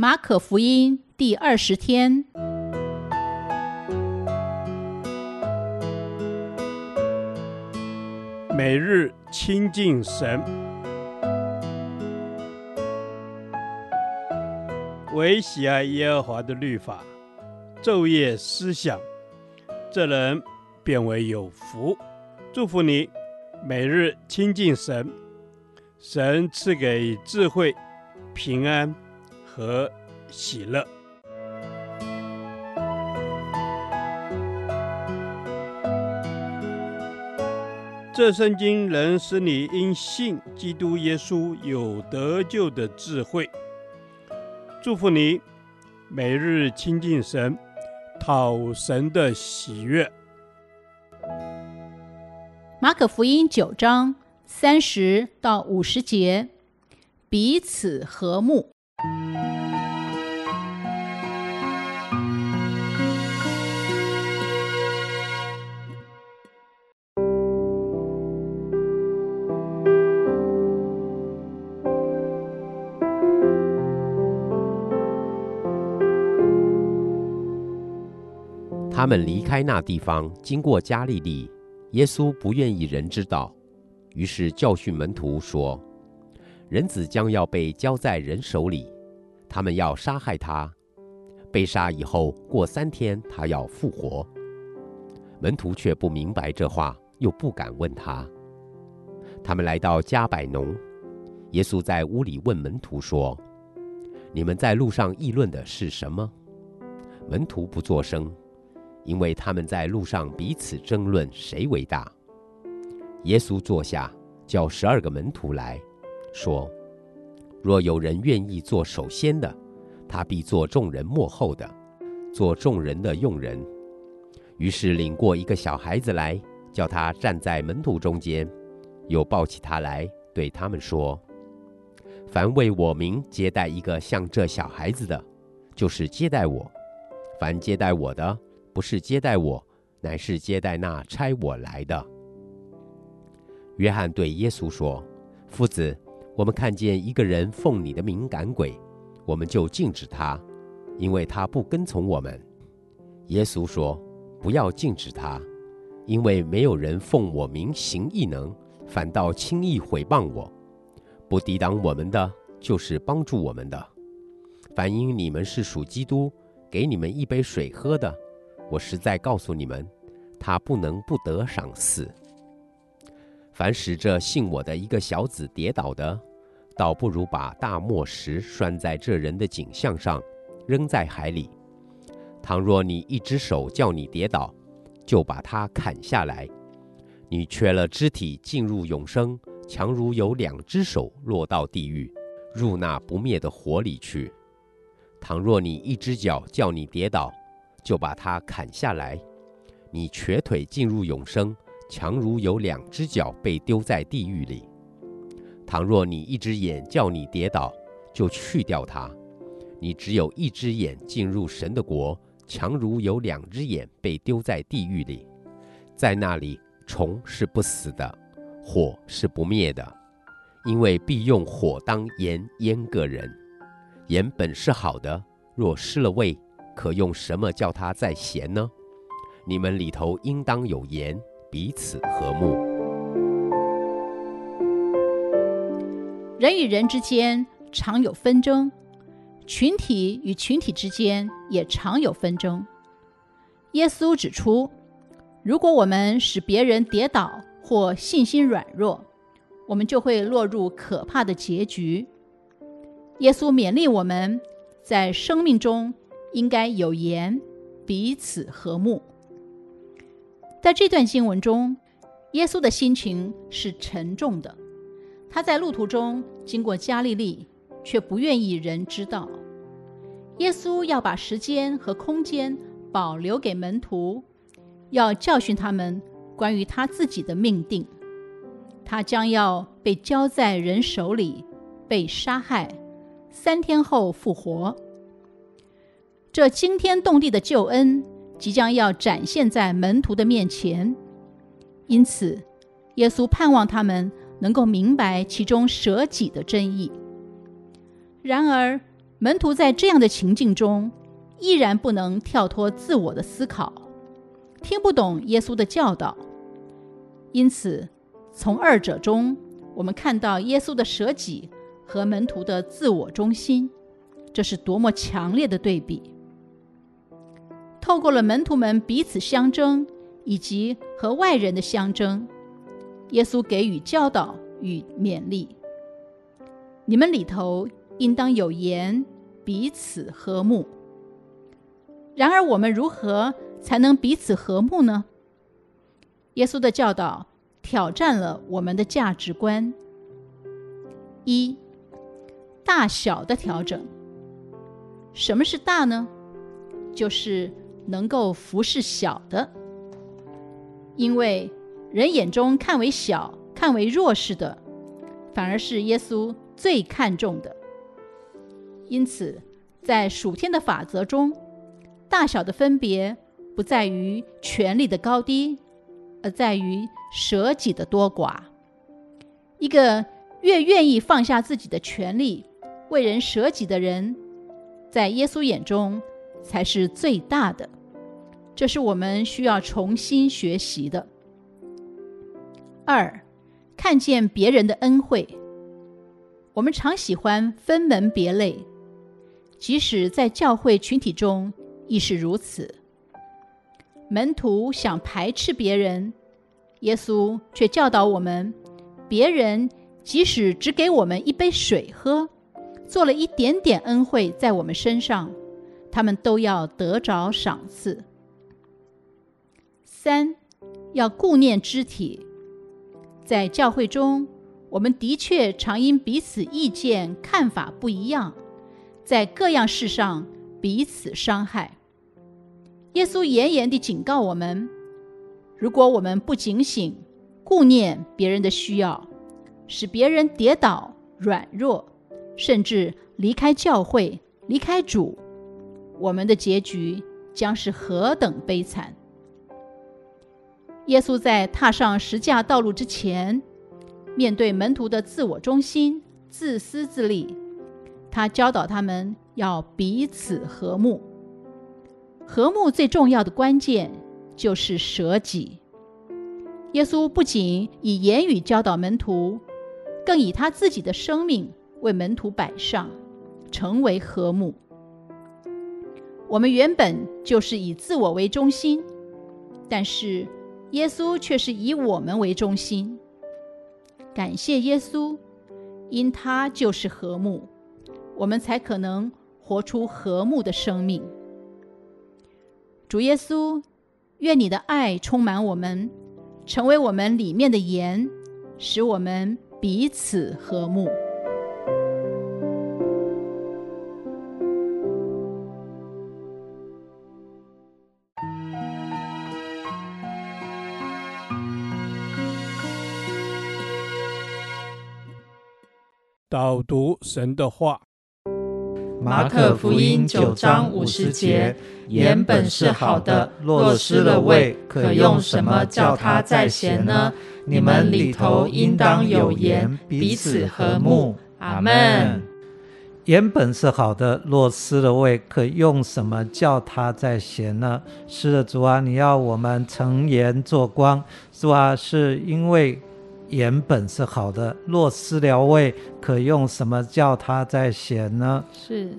马可福音第二十天，每日亲近神，唯喜爱耶和华的律法，昼夜思想，这人便为有福。祝福你，每日亲近神，神赐给智慧、平安。和喜乐。这圣经能使你因信基督耶稣有得救的智慧。祝福你，每日亲近神，讨神的喜悦。马可福音九章三十到五十节，彼此和睦。他们离开那地方，经过加利利。耶稣不愿意人知道，于是教训门徒说：“人子将要被交在人手里，他们要杀害他。被杀以后，过三天，他要复活。”门徒却不明白这话，又不敢问他。他们来到加百农，耶稣在屋里问门徒说：“你们在路上议论的是什么？”门徒不作声。因为他们在路上彼此争论谁为大。耶稣坐下，叫十二个门徒来说：“若有人愿意做首先的，他必做众人末后的，做众人的用人。”于是领过一个小孩子来，叫他站在门徒中间，又抱起他来，对他们说：“凡为我名接待一个像这小孩子的，就是接待我；凡接待我的，”不是接待我，乃是接待那差我来的。约翰对耶稣说：“夫子，我们看见一个人奉你的名赶鬼，我们就禁止他，因为他不跟从我们。”耶稣说：“不要禁止他，因为没有人奉我名行异能，反倒轻易毁谤我。不抵挡我们的，就是帮助我们的。凡因你们是属基督，给你们一杯水喝的。”我实在告诉你们，他不能不得赏赐。凡使这信我的一个小子跌倒的，倒不如把大磨石拴在这人的颈项上，扔在海里。倘若你一只手叫你跌倒，就把它砍下来。你缺了肢体进入永生，强如有两只手落到地狱，入那不灭的火里去。倘若你一只脚叫你跌倒，就把它砍下来，你瘸腿进入永生，强如有两只脚被丢在地狱里。倘若你一只眼叫你跌倒，就去掉它，你只有一只眼进入神的国，强如有两只眼被丢在地狱里。在那里，虫是不死的，火是不灭的，因为必用火当盐腌个人。盐本是好的，若失了味。可用什么叫它再咸呢？你们里头应当有盐，彼此和睦。人与人之间常有纷争，群体与群体之间也常有纷争。耶稣指出，如果我们使别人跌倒或信心软弱，我们就会落入可怕的结局。耶稣勉励我们在生命中。应该有言，彼此和睦。在这段经文中，耶稣的心情是沉重的。他在路途中经过加利利，却不愿意人知道。耶稣要把时间和空间保留给门徒，要教训他们关于他自己的命定。他将要被交在人手里，被杀害，三天后复活。这惊天动地的救恩即将要展现在门徒的面前，因此，耶稣盼望他们能够明白其中舍己的真意。然而，门徒在这样的情境中，依然不能跳脱自我的思考，听不懂耶稣的教导。因此，从二者中，我们看到耶稣的舍己和门徒的自我中心，这是多么强烈的对比！透过了门徒们彼此相争，以及和外人的相争，耶稣给予教导与勉励：你们里头应当有盐，彼此和睦。然而，我们如何才能彼此和睦呢？耶稣的教导挑战了我们的价值观。一、大小的调整。什么是大呢？就是能够服侍小的。因为人眼中看为小、看为弱势的，反而是耶稣最看重的。因此，在属天的法则中，大小的分别不在于权力的高低，而在于舍己的多寡。一个越愿意放下自己的权利，为人舍己的人，在耶稣眼中才是最大的。这是我们需要重新学习的。二，看见别人的恩惠。我们常喜欢分门别类，即使在教会群体中。亦是如此。门徒想排斥别人，耶稣却教导我们：别人即使只给我们一杯水喝，做了一点点恩惠在我们身上，他们都要得着赏赐。三，要顾念肢体。在教会中，我们的确常因彼此意见、看法不一样，在各样事上彼此伤害。耶稣严严地警告我们：如果我们不警醒、顾念别人的需要，使别人跌倒、软弱，甚至离开教会、离开主，我们的结局将是何等悲惨！耶稣在踏上十架道路之前，面对门徒的自我中心、自私自利，他教导他们要彼此和睦。和睦最重要的关键就是舍己。耶稣不仅以言语教导门徒，更以他自己的生命为门徒摆上，成为和睦。我们原本就是以自我为中心，但是耶稣却是以我们为中心。感谢耶稣，因他就是和睦，我们才可能活出和睦的生命。主耶稣，愿你的爱充满我们，成为我们里面的盐，使我们彼此和睦。导读神的话。马可福音九章五十节：盐本是好的，若失了味，可用什么叫它再咸呢？你们里头应当有盐，彼此和睦。阿门。盐本是好的，若失了味，可用什么叫它再咸呢？是的，主啊，你要我们成盐做光，主啊，是因为盐本是好的，若失了味，可用什么叫它在咸呢？是。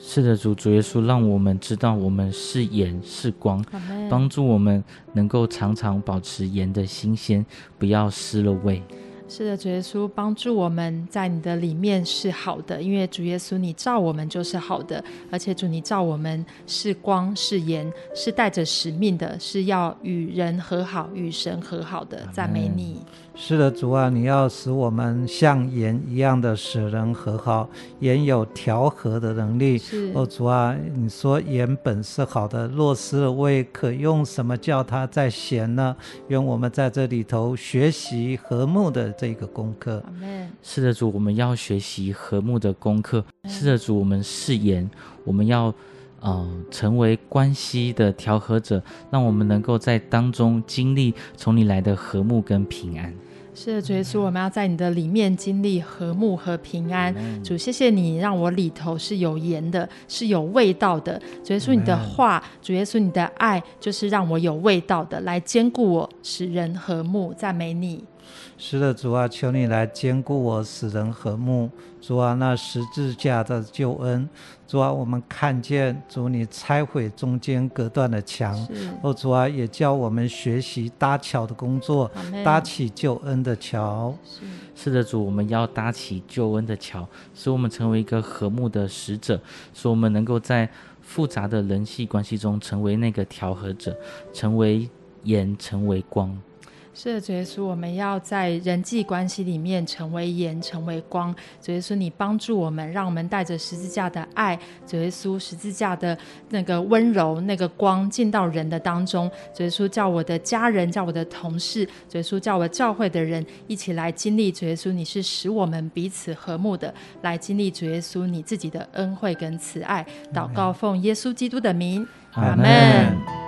是的，主主耶稣，让我们知道我们是盐是光，帮助我们能够常常保持盐的新鲜，不要失了味。是的，主耶稣帮助我们在你的里面是好的，因为主耶稣你照我们就是好的，而且主你照我们是光是盐，是带着使命的，是要与人和好，与神和好的。赞美你。是的，主啊，你要使我们像盐一样的使人和好，盐有调和的能力。是哦，主啊，你说盐本是好的，若失了味，可用什么叫它再咸呢？愿我们在这里头学习和睦的这个功课。是的，主，我们要学习和睦的功课。是的，主，我们是盐，我们要呃成为关系的调和者，让我们能够在当中经历从你来的和睦跟平安。是的，主耶稣，我们要在你的里面经历和睦和平安。主，谢谢你让我里头是有盐的，是有味道的。主耶稣，你的话，主耶稣，你的爱，就是让我有味道的，来兼顾我，使人和睦。赞美你。是的，主啊，求你来兼顾我，使人和睦。主啊，那十字架的救恩，主啊，我们看见主你拆毁中间隔断的墙，哦，主啊，也教我们学习搭桥的工作，搭起救恩的桥。是，是的，主，我们要搭起救恩的桥，使我们成为一个和睦的使者，使我们能够在复杂的人际关系中成为那个调和者，成为盐，成为光。是的，主耶稣，我们要在人际关系里面成为盐，成为光。主耶稣，你帮助我们，让我们带着十字架的爱，主耶稣十字架的那个温柔、那个光进到人的当中。主耶稣，叫我的家人，叫我的同事，主耶稣，叫我教会的人一起来经历。主耶稣，你是使我们彼此和睦的，来经历主耶稣你自己的恩惠跟慈爱。祷告奉耶稣基督的名，阿门。